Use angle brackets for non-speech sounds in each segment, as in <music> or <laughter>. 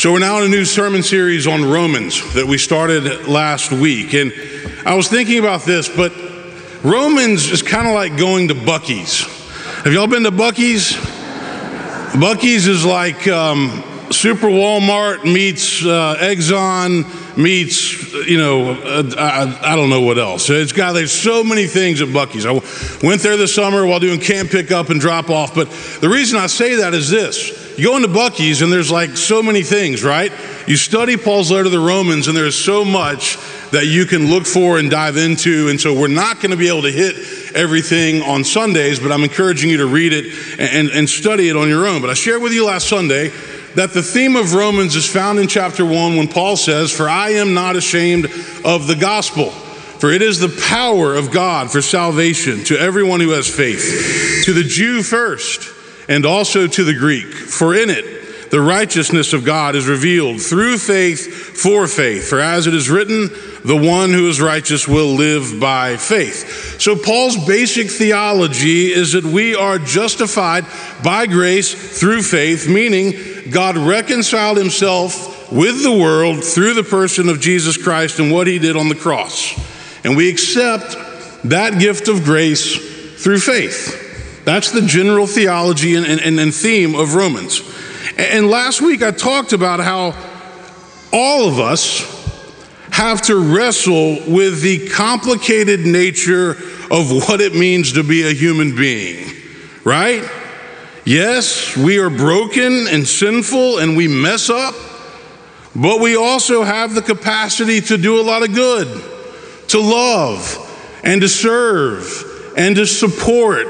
So, we're now in a new sermon series on Romans that we started last week. And I was thinking about this, but Romans is kind of like going to Buc-ee's. Have y'all been to Buc-ee's? Buc-ee's is like um, Super Walmart meets uh, Exxon meets, you know, uh, I, I, don't know what else. It's got, there's so many things at Buc-ee's. I went there this summer while doing camp pickup and drop off. But the reason I say that is this you go into Buc-ee's and there's like so many things, right? You study Paul's letter to the Romans and there's so much that you can look for and dive into. And so we're not going to be able to hit everything on Sundays, but I'm encouraging you to read it and, and study it on your own. But I shared with you last Sunday that the theme of Romans is found in chapter 1 when Paul says, For I am not ashamed of the gospel. For it is the power of God for salvation to everyone who has faith, to the Jew first, and also to the Greek. For in it, the righteousness of God is revealed through faith for faith. For as it is written, the one who is righteous will live by faith. So, Paul's basic theology is that we are justified by grace through faith, meaning God reconciled himself with the world through the person of Jesus Christ and what he did on the cross. And we accept that gift of grace through faith. That's the general theology and, and, and theme of Romans. And last week I talked about how all of us have to wrestle with the complicated nature of what it means to be a human being, right? Yes, we are broken and sinful and we mess up, but we also have the capacity to do a lot of good, to love and to serve and to support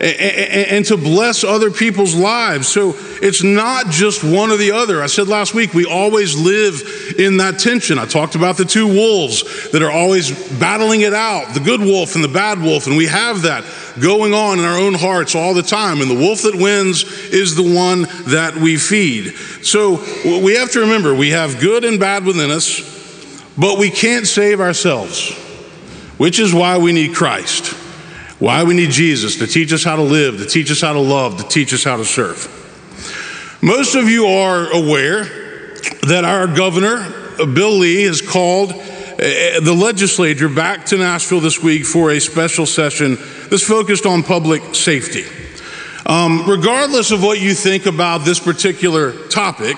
and to bless other people's lives. So it's not just one or the other. I said last week, we always live in that tension. I talked about the two wolves that are always battling it out the good wolf and the bad wolf. And we have that going on in our own hearts all the time. And the wolf that wins is the one that we feed. So we have to remember we have good and bad within us, but we can't save ourselves, which is why we need Christ. Why we need Jesus to teach us how to live, to teach us how to love, to teach us how to serve. Most of you are aware that our governor, Bill Lee, has called eh, the legislature back to Nashville this week for a special session that's focused on public safety. Um, regardless of what you think about this particular topic,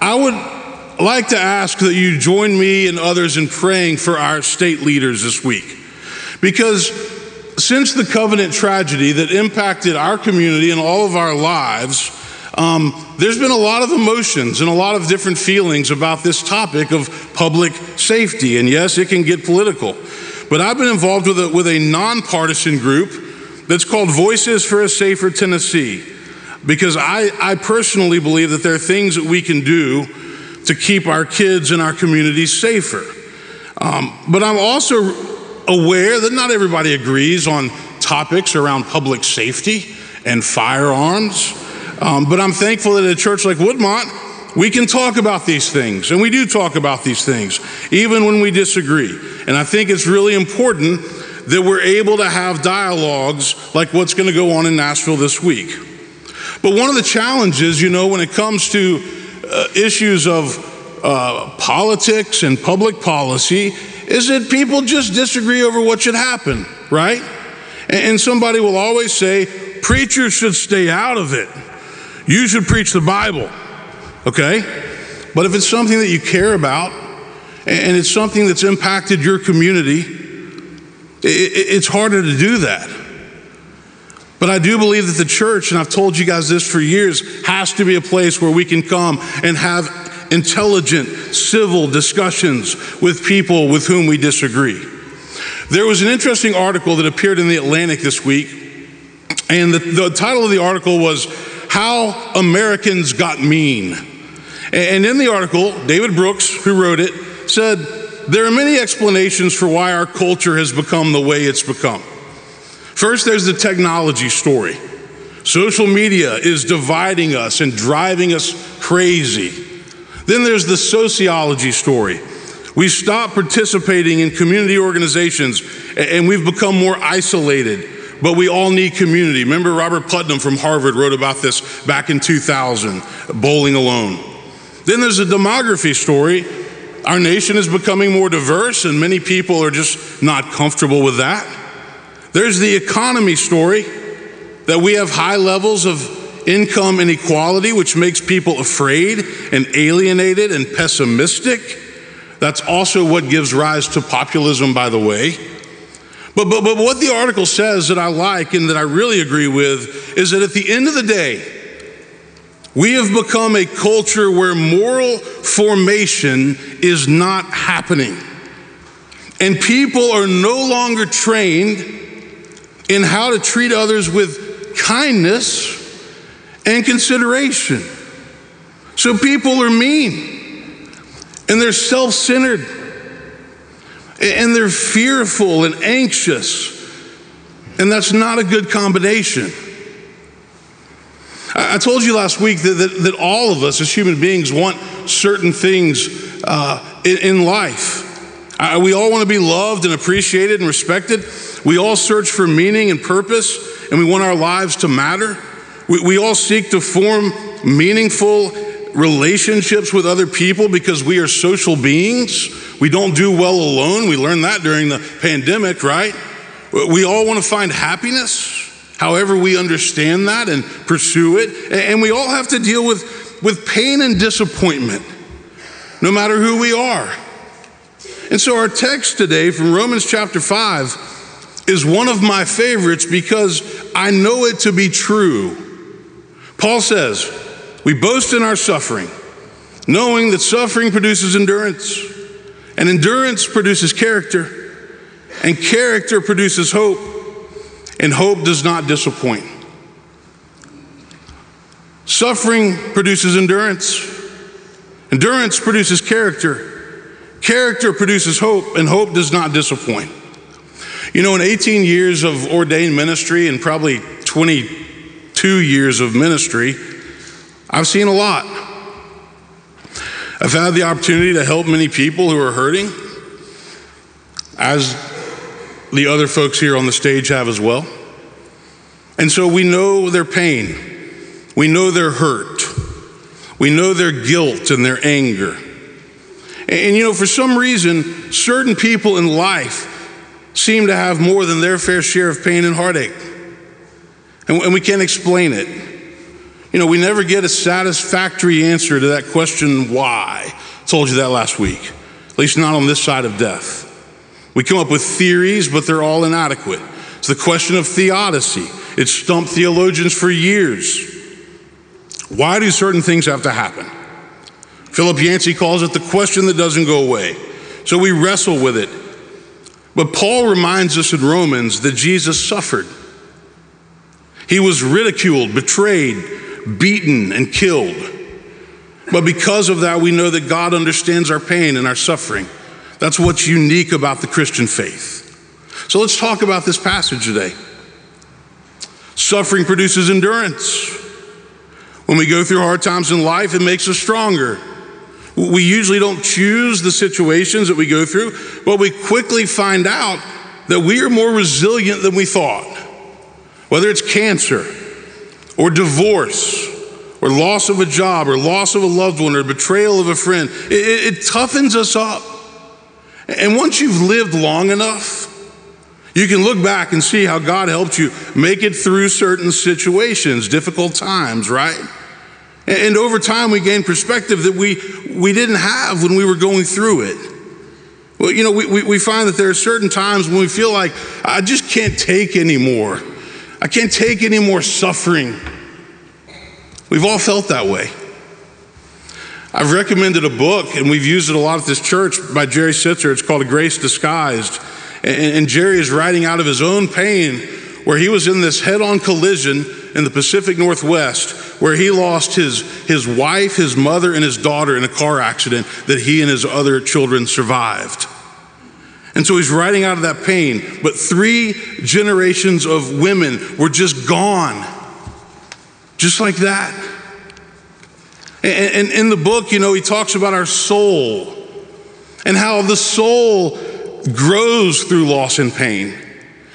I would like to ask that you join me and others in praying for our state leaders this week. Because since the covenant tragedy that impacted our community and all of our lives, um, there's been a lot of emotions and a lot of different feelings about this topic of public safety. And yes, it can get political. But I've been involved with a, with a nonpartisan group that's called Voices for a Safer Tennessee because I, I personally believe that there are things that we can do to keep our kids and our communities safer. Um, but I'm also aware that not everybody agrees on topics around public safety and firearms. Um, but I'm thankful that at a church like Woodmont, we can talk about these things, and we do talk about these things, even when we disagree. And I think it's really important that we're able to have dialogues like what's going to go on in Nashville this week. But one of the challenges, you know, when it comes to uh, issues of uh, politics and public policy is that people just disagree over what should happen, right? And somebody will always say, preachers should stay out of it. You should preach the Bible, okay? But if it's something that you care about and it's something that's impacted your community, it's harder to do that. But I do believe that the church, and I've told you guys this for years, has to be a place where we can come and have intelligent, civil discussions with people with whom we disagree. There was an interesting article that appeared in the Atlantic this week, and the, the title of the article was How Americans Got Mean. And in the article, David Brooks, who wrote it, said, There are many explanations for why our culture has become the way it's become. First, there's the technology story. Social media is dividing us and driving us crazy. Then there's the sociology story. We stopped participating in community organizations and we've become more isolated, but we all need community. Remember, Robert Putnam from Harvard wrote about this back in 2000 Bowling Alone. Then there's the demography story. Our nation is becoming more diverse, and many people are just not comfortable with that. There's the economy story that we have high levels of income inequality, which makes people afraid and alienated and pessimistic. That's also what gives rise to populism, by the way. But, but, but what the article says that I like and that I really agree with is that at the end of the day, we have become a culture where moral formation is not happening. And people are no longer trained in how to treat others with kindness and consideration. So people are mean and they're self centered and they're fearful and anxious. And that's not a good combination. I told you last week that, that, that all of us as human beings want certain things uh, in, in, life. Uh, we all want to be loved and appreciated and respected. We all search for meaning and purpose, and we want our lives to matter. We, we all seek to form meaningful relationships with other people because we are social beings. We don't do well alone. We learned that during the pandemic, right? We all want to find happiness, however, we understand that and pursue it. And we all have to deal with, with pain and disappointment, no matter who we are. And so, our text today from Romans chapter 5 is one of my favorites because I know it to be true. Paul says, We boast in our suffering, knowing that suffering produces endurance, and endurance produces character, and character produces hope, and hope does not disappoint. Suffering produces endurance, endurance produces character, character produces hope, and hope does not disappoint. You know, in 18 years of ordained ministry and probably 20 two years of ministry, I've seen a lot. I've had the opportunity to help many people who are hurting, as the other folks here on the stage have as well. And so we know their pain, we know their hurt, we know their guilt and their anger. And, and you know, for some reason, certain people in life seem to have more than their fair share of pain and heartache and, and we can't explain it. You know, we never get a satisfactory answer to that question, why. I told you that last week, at least not on this side of death. We come up with theories, but they're all inadequate. It's the question of theodicy. It stumped theologians for years. Why do certain things have to happen? Philip Yancey calls it the question that doesn't go away. So we wrestle with it. But Paul reminds us in Romans that Jesus suffered. He was ridiculed, betrayed, beaten, and killed. But because of that, we know that God understands our pain and our suffering. That's what's unique about the Christian faith. So let's talk about this passage today. Suffering produces endurance. When we go through hard times in life, it makes us stronger. We usually don't choose the situations that we go through, but we quickly find out that we are more resilient than we thought. Whether it's cancer or divorce or loss of a job or loss of a loved one or betrayal of a friend, it, it toughens us up. And once you've lived long enough, you can look back and see how God helped you make it through certain situations, difficult times, right? And over time, we gain perspective that we, we didn't have when we were going through it. Well, you know, we, we, we find that there are certain times when we feel like, I just can't take anymore. I can't take any more suffering. We've all felt that way. I've recommended a book, and we've used it a lot at this church by Jerry Sittser. It's called Grace Disguised. And, and Jerry is writing out of his own pain where he was in this head on collision in the Pacific Northwest where he lost his, his wife, his mother, and his daughter in a car accident that he and his other children survived. And so he's writing out of that pain. But three generations of women were just gone, just like that. And, in the book, you know, he talks about our soul and how the soul grows through loss and pain.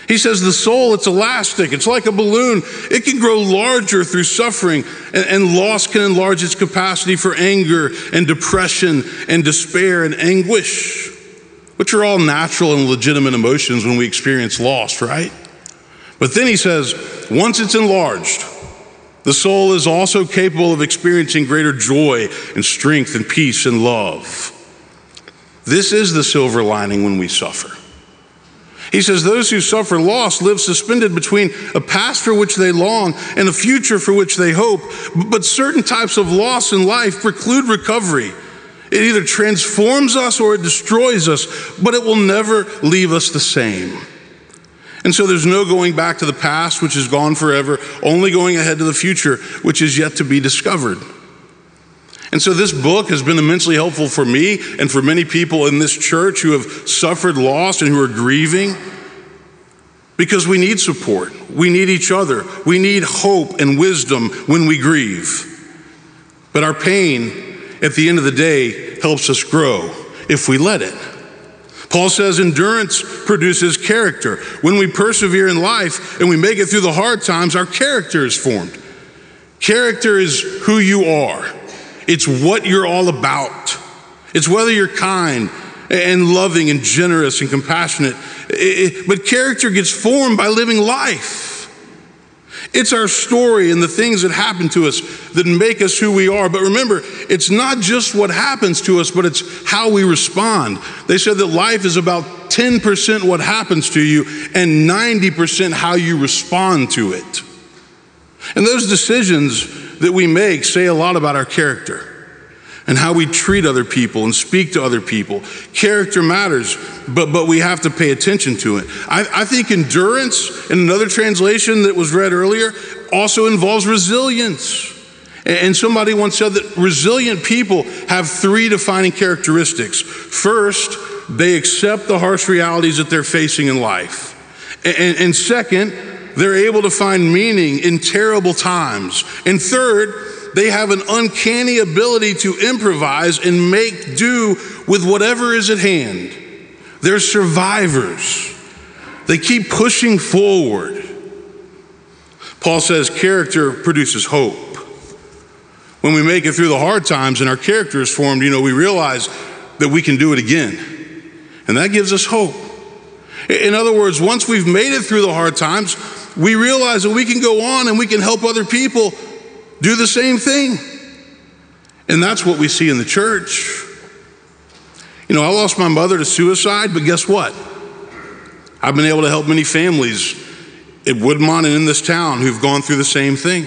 He says the soul, it's elastic, it's like a balloon. It can grow larger through suffering, and, and, loss can enlarge its capacity for anger and depression and despair and anguish, which are all natural and legitimate emotions when we experience loss, right? But then he says, once it's enlarged, the soul is also capable of experiencing greater joy and strength and peace and love. This is the silver lining when we suffer. He says, Those who suffer loss live suspended between a past for which they long and a future for which they hope. But certain types of loss in life preclude recovery. It either transforms us or it destroys us, but it will never leave us the same. And so there's no going back to the past, which is gone forever, only going ahead to the future, which is yet to be discovered. And so this book has been immensely helpful for me and for many people in this church who have suffered loss and who are grieving because we need support. We need each other. We need hope and wisdom when we grieve. But our pain at the end of the day helps us grow if we let it. Paul says endurance produces character. When we persevere in life and we make it through the hard times, our character is formed. Character is who you are. It's what you're all about. It's whether you're kind and loving and generous and compassionate. But character gets formed by living life. It's our story and the things that happen to us that make us who we are. But remember, it's not just what happens to us, but it's how we respond. They said that life is about 10% what happens to you and 90% how you respond to it. And those decisions that we make say a lot about our character and how we treat other people and speak to other people. Character matters, but, but we have to pay attention to it. I, I think endurance, in another translation that was read earlier, also involves resilience. And somebody once said that resilient people have three defining characteristics. First, they accept the harsh realities that they're facing in life. And, and second, they're able to find meaning in terrible times. And third, they have an uncanny ability to improvise and make do with whatever is at hand. They're survivors. They keep pushing forward. Paul says character produces hope. When we make it through the hard times and our character is formed, you know, we realize that we can do it again. And that gives us hope. In other words, once we've made it through the hard times, we realize that we can go on and we can help other people do the same thing. And that's what we see in the church. You know, I lost my mother to suicide, but guess what? I've been able to help many families at Woodmont and in this town who've gone through the same thing.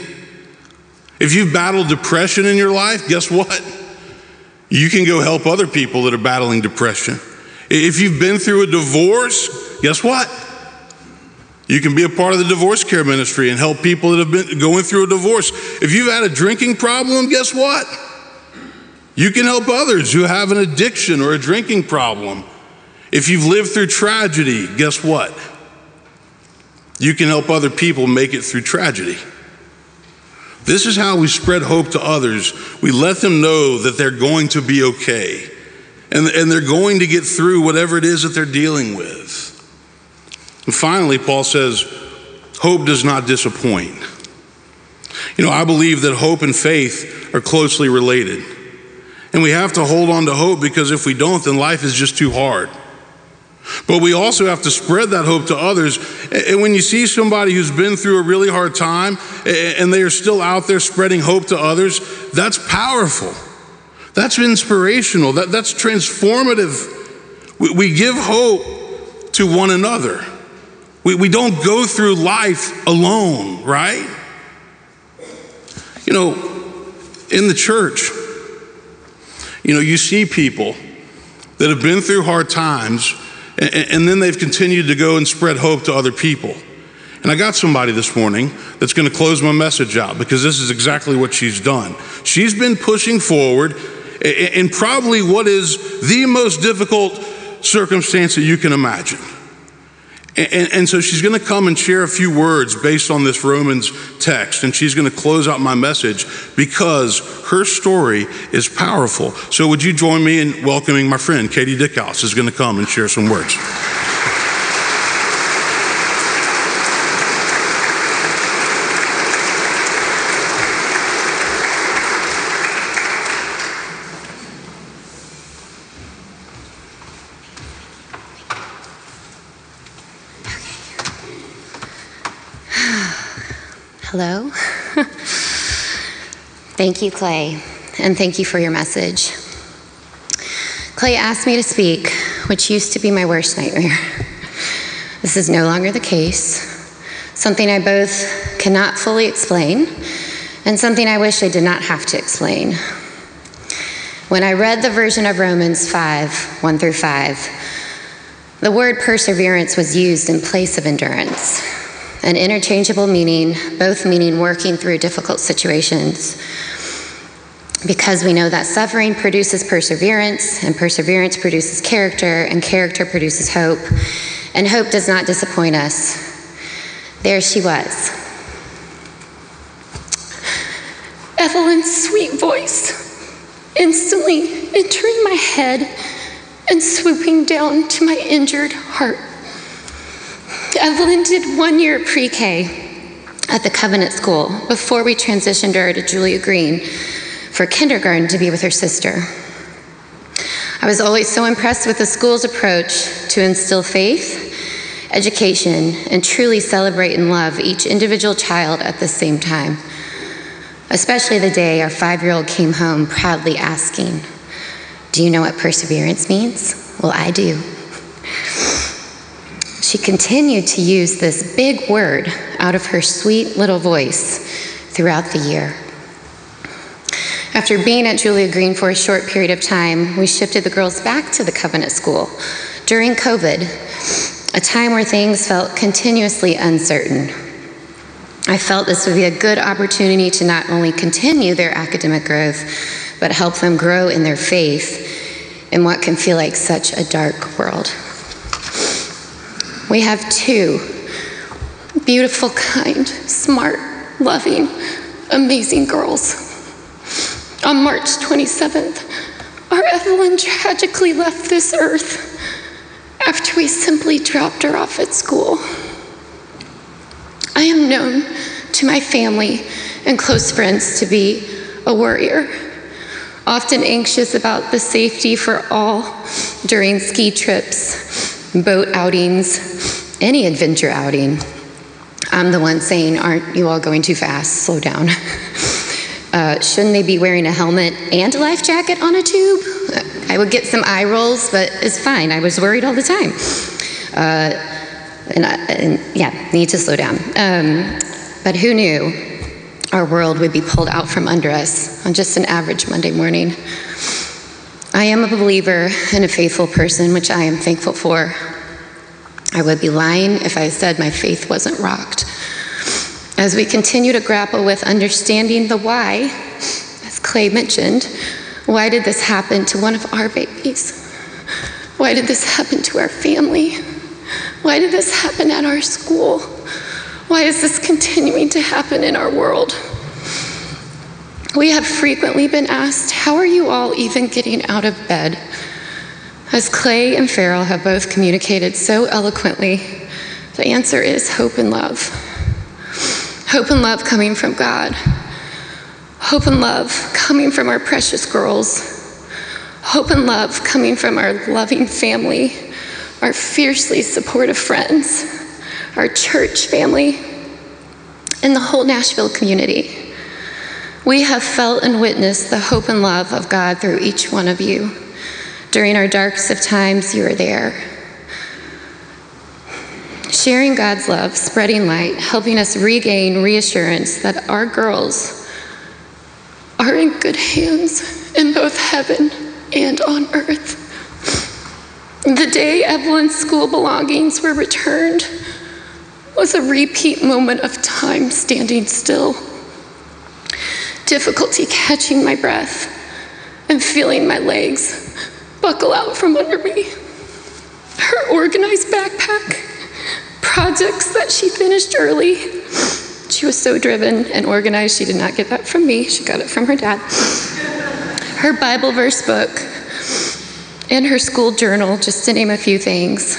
If you've battled depression in your life, guess what? You can go help other people that are battling depression. If you've been through a divorce, guess what? You can be a part of the divorce care ministry and help people that have been going through a divorce. If you've had a drinking problem, guess what? You can help others who have an addiction or a drinking problem. If you've lived through tragedy, guess what? You can help other people make it through tragedy. This is how we spread hope to others. We let them know that they're going to be okay and, and they're going to get through whatever it is that they're dealing with. And finally, Paul says, hope does not disappoint. You know, I believe that hope and faith are closely related. And we have to hold on to hope because if we don't, then life is just too hard. But we also have to spread that hope to others. And when you see somebody who's been through a really hard time and they are still out there spreading hope to others, that's powerful. That's inspirational. That, that's transformative. We, we give hope to one another. We, we don't go through life alone, right? You know, in the church, you know, you see people that have been through hard times and, and then they've continued to go and spread hope to other people. And I got somebody this morning that's going to close my message out because this is exactly what she's done. She's been pushing forward in probably what is the most difficult circumstance that you can imagine. And, and, so she's going to come and share a few words based on this Romans text, and she's going to close out my message because her story is powerful. So, would you join me in welcoming my friend Katie Dieckhaus is going to come and share some words. Thank you, Clay, and thank you for your message. Clay asked me to speak, which used to be my worst nightmare. This is no longer the case, something I both cannot fully explain, and something I wish I did not have to explain. When I read the version of Romans 5 1 through 5, the word perseverance was used in place of endurance, an interchangeable meaning, both meaning working through difficult situations because we know that suffering produces perseverance, and perseverance produces character, and character produces hope, and hope does not disappoint us. There she was. Evelyn's sweet voice instantly entering my head and swooping down to my injured heart. Evelyn did one year pre K at the Covenant School before we transitioned her to Julia Green for kindergarten to be with her sister. I was always so impressed with the school's approach to instill faith, education, and truly celebrate and love each individual child at the same time. Especially the day our five year old came home proudly asking, Do you know what perseverance means? Well, I do. She continued to use this big word out of her sweet little voice throughout the year. After being at Julia Green for a short period of time, we shifted the girls back to the Covenant School during COVID, a time where things felt continuously uncertain. I felt this would be a good opportunity to not only continue their academic growth, but help them grow in their faith in what can feel like such a dark world. We have two beautiful, kind, smart, loving, amazing girls. On March 27th, our Evelyn tragically left this earth after we simply dropped her off at school. I am known to my family and close friends to be a worrier, often anxious about the safety for all during ski trips, boat outings, any adventure outing. I'm the one saying, Aren't you all going too fast? Slow down. <laughs> Uh, shouldn't they be wearing a helmet and a life jacket on a tube? I would get some eye rolls, but it's fine. I was worried all the time. Uh, and, I, and, yeah, need to slow down. Um, but who knew our world would be pulled out from under us on just an average Monday morning? I am a believer and a faithful person, which I am thankful for. I would be lying if I said my faith wasn't rocked. As we continue to grapple with understanding the why, as Clay mentioned, why did this happen to one of our babies? Why did this happen to our family? Why did this happen at our school? Why is this continuing to happen in our world? We have frequently been asked, How are you all even getting out of bed? As Clay and Farrell have both communicated so eloquently, the answer is hope and love. Hope and love coming from God. Hope and love coming from our precious girls. Hope and love coming from our loving family, our fiercely supportive friends, our church family, and the whole Nashville community. We have felt and witnessed the hope and love of God through each one of you. During our darkest of times, you were there sharing God's love, spreading light, helping us regain reassurance that our girls are in good hands in both heaven and on earth. The day Evelyn's school belongings were returned was a repeat moment of time standing still, difficulty catching my breath, and feeling my legs buckle out from under me. Her organized backpack projects that she finished early. She was so driven and organized, she did not get that from me, she got it from her dad. Her Bible verse book and her school journal, just to name a few things.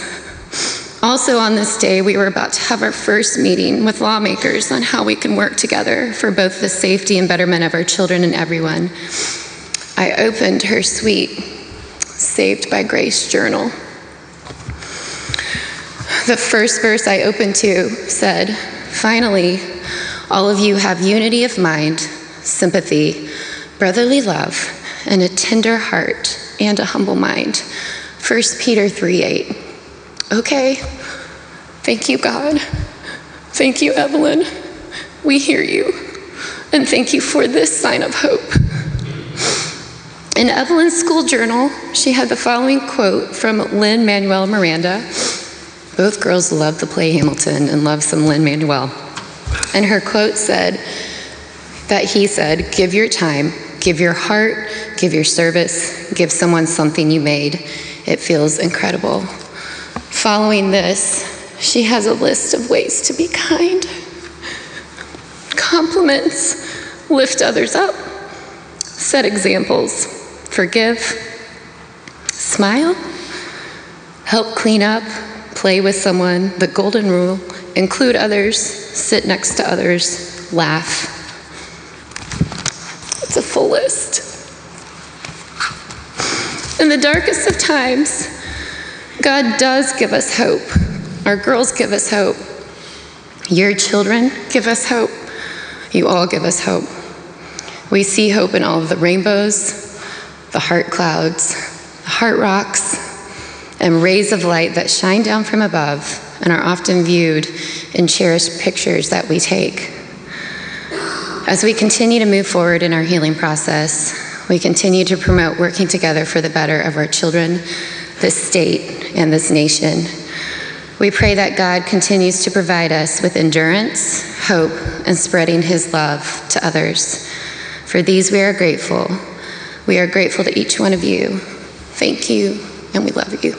Also, on this day, we were about to have our first meeting with lawmakers on how we can work together for both the safety and betterment of our children and everyone. I opened her sweet, Saved by Grace journal the first verse I opened to said, Finally, All of you have unity of mind, sympathy, brotherly love, and a tender heart and a humble mind. 1 Peter 3 8. Okay. Thank you, God. Thank you, Evelyn. We hear you. And thank you for this sign of hope. In Evelyn's school journal, she had the following quote from Lin Manuel Miranda. Both girls love the play Hamilton and love some Lin Manuel. And her quote said that he said, Give your time, give your heart, give your service, give someone something you made. It feels incredible. Following this, she has a list of ways to be kind. Compliments, lift others up, set examples, forgive, smile, help clean up, play with someone, the golden rule, include others, sit next to others, laugh. It's a full list. In the darkest of times, God does give us hope. Our girls give us hope. Your children give us hope. You all give us hope. We see hope in all of the rainbows, the heart clouds, the heart rocks, and rays of light that shine down from above and are often viewed in cherished pictures that we take. As we continue to move forward in our healing process, we continue to promote working together for the better of our children, this state, and this nation. We pray that God continues to provide us with endurance, hope, and spreading His love to others. For these we are grateful. We are grateful to each one of you. Thank you, and we love you.